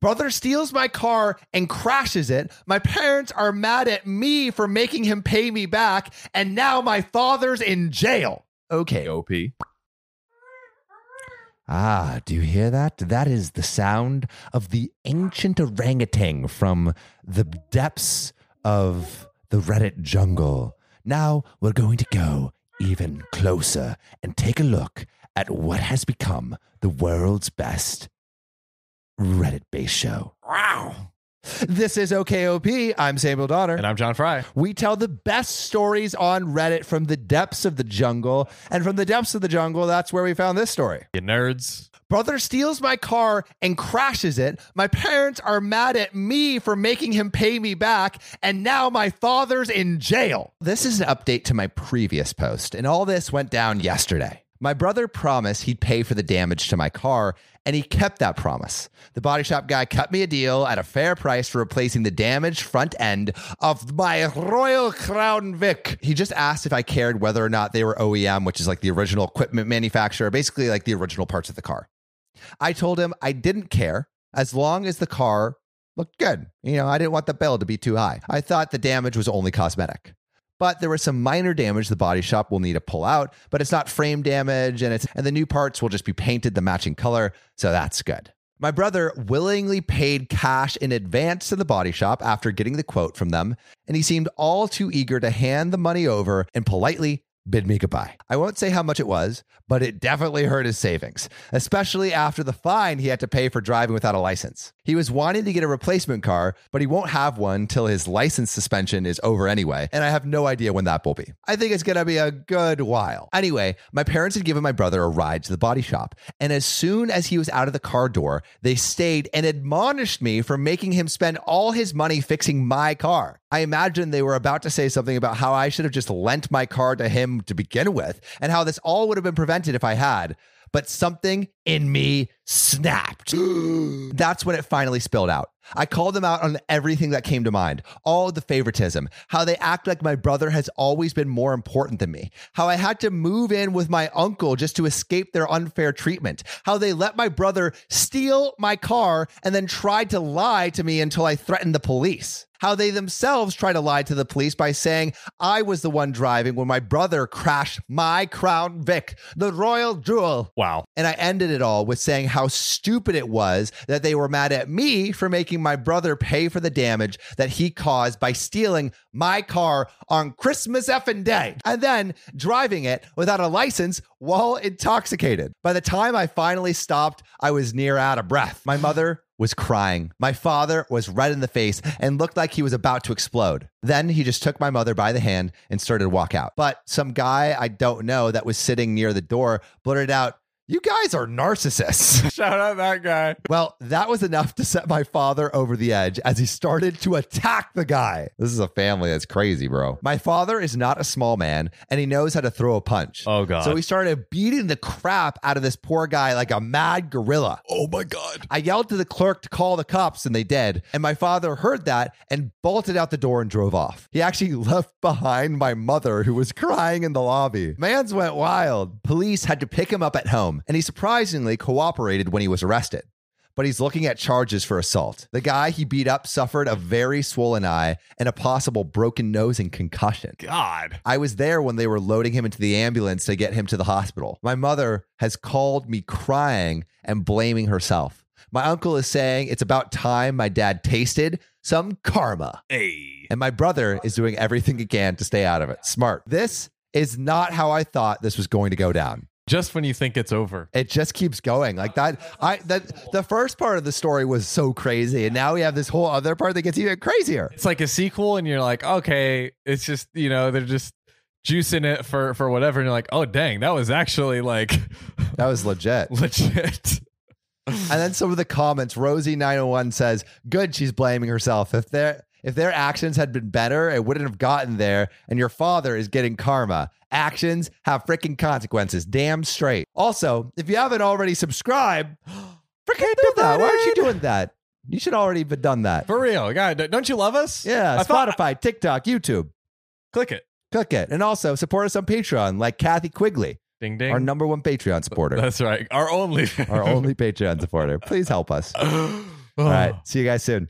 Brother steals my car and crashes it. My parents are mad at me for making him pay me back. And now my father's in jail. Okay. OP. Ah, do you hear that? That is the sound of the ancient orangutan from the depths of the Reddit jungle. Now we're going to go even closer and take a look at what has become the world's best Reddit based show. Wow. This is OKOP. I'm Samuel Donner. And I'm John Fry. We tell the best stories on Reddit from the depths of the jungle. And from the depths of the jungle, that's where we found this story. You nerds. Brother steals my car and crashes it. My parents are mad at me for making him pay me back. And now my father's in jail. This is an update to my previous post. And all this went down yesterday. My brother promised he'd pay for the damage to my car, and he kept that promise. The body shop guy cut me a deal at a fair price for replacing the damaged front end of my Royal Crown Vic. He just asked if I cared whether or not they were OEM, which is like the original equipment manufacturer, basically like the original parts of the car. I told him I didn't care as long as the car looked good. You know, I didn't want the bill to be too high. I thought the damage was only cosmetic but there was some minor damage the body shop will need to pull out but it's not frame damage and it's and the new parts will just be painted the matching color so that's good. My brother willingly paid cash in advance to the body shop after getting the quote from them and he seemed all too eager to hand the money over and politely bid me goodbye. I won't say how much it was, but it definitely hurt his savings, especially after the fine he had to pay for driving without a license. He was wanting to get a replacement car, but he won't have one till his license suspension is over anyway, and I have no idea when that will be. I think it's gonna be a good while. Anyway, my parents had given my brother a ride to the body shop, and as soon as he was out of the car door, they stayed and admonished me for making him spend all his money fixing my car. I imagine they were about to say something about how I should have just lent my car to him to begin with, and how this all would have been prevented if I had. But something in me snapped. That's when it finally spilled out. I called them out on everything that came to mind all the favoritism, how they act like my brother has always been more important than me, how I had to move in with my uncle just to escape their unfair treatment, how they let my brother steal my car and then tried to lie to me until I threatened the police how they themselves try to lie to the police by saying I was the one driving when my brother crashed my Crown Vic, the Royal Jewel. Wow. And I ended it all with saying how stupid it was that they were mad at me for making my brother pay for the damage that he caused by stealing my car on Christmas effing day and then driving it without a license while intoxicated. By the time I finally stopped, I was near out of breath. My mother was crying. My father was red in the face and looked like he was about to explode. Then he just took my mother by the hand and started to walk out. But some guy I don't know that was sitting near the door blurted out, you guys are narcissists. Shout out that guy. Well, that was enough to set my father over the edge as he started to attack the guy. This is a family that's crazy, bro. My father is not a small man and he knows how to throw a punch. Oh, God. So he started beating the crap out of this poor guy like a mad gorilla. Oh, my God. I yelled to the clerk to call the cops and they did. And my father heard that and bolted out the door and drove off. He actually left behind my mother who was crying in the lobby. Mans went wild. Police had to pick him up at home and he surprisingly cooperated when he was arrested. But he's looking at charges for assault. The guy he beat up suffered a very swollen eye and a possible broken nose and concussion. God. I was there when they were loading him into the ambulance to get him to the hospital. My mother has called me crying and blaming herself. My uncle is saying it's about time my dad tasted some karma. Hey. And my brother is doing everything he can to stay out of it. Smart. This is not how I thought this was going to go down. Just when you think it's over. It just keeps going like that. I that the first part of the story was so crazy, and now we have this whole other part that gets even crazier. It's like a sequel, and you're like, okay, it's just, you know, they're just juicing it for for whatever. And you're like, oh, dang, that was actually like That was legit. legit. And then some of the comments, Rosie nine hundred one says, "Good, she's blaming herself. If their if their actions had been better, it wouldn't have gotten there. And your father is getting karma. Actions have freaking consequences. Damn straight. Also, if you haven't already subscribed, freaking do that. Why aren't you doing that? You should already have done that. For real. God, don't you love us? Yeah, I thought- Spotify, TikTok, YouTube. Click it. Click it. And also support us on Patreon, like Kathy Quigley, Ding ding. our number one Patreon supporter, That's right. Our only. our only Patreon supporter. Please help us. All right. See you guys soon.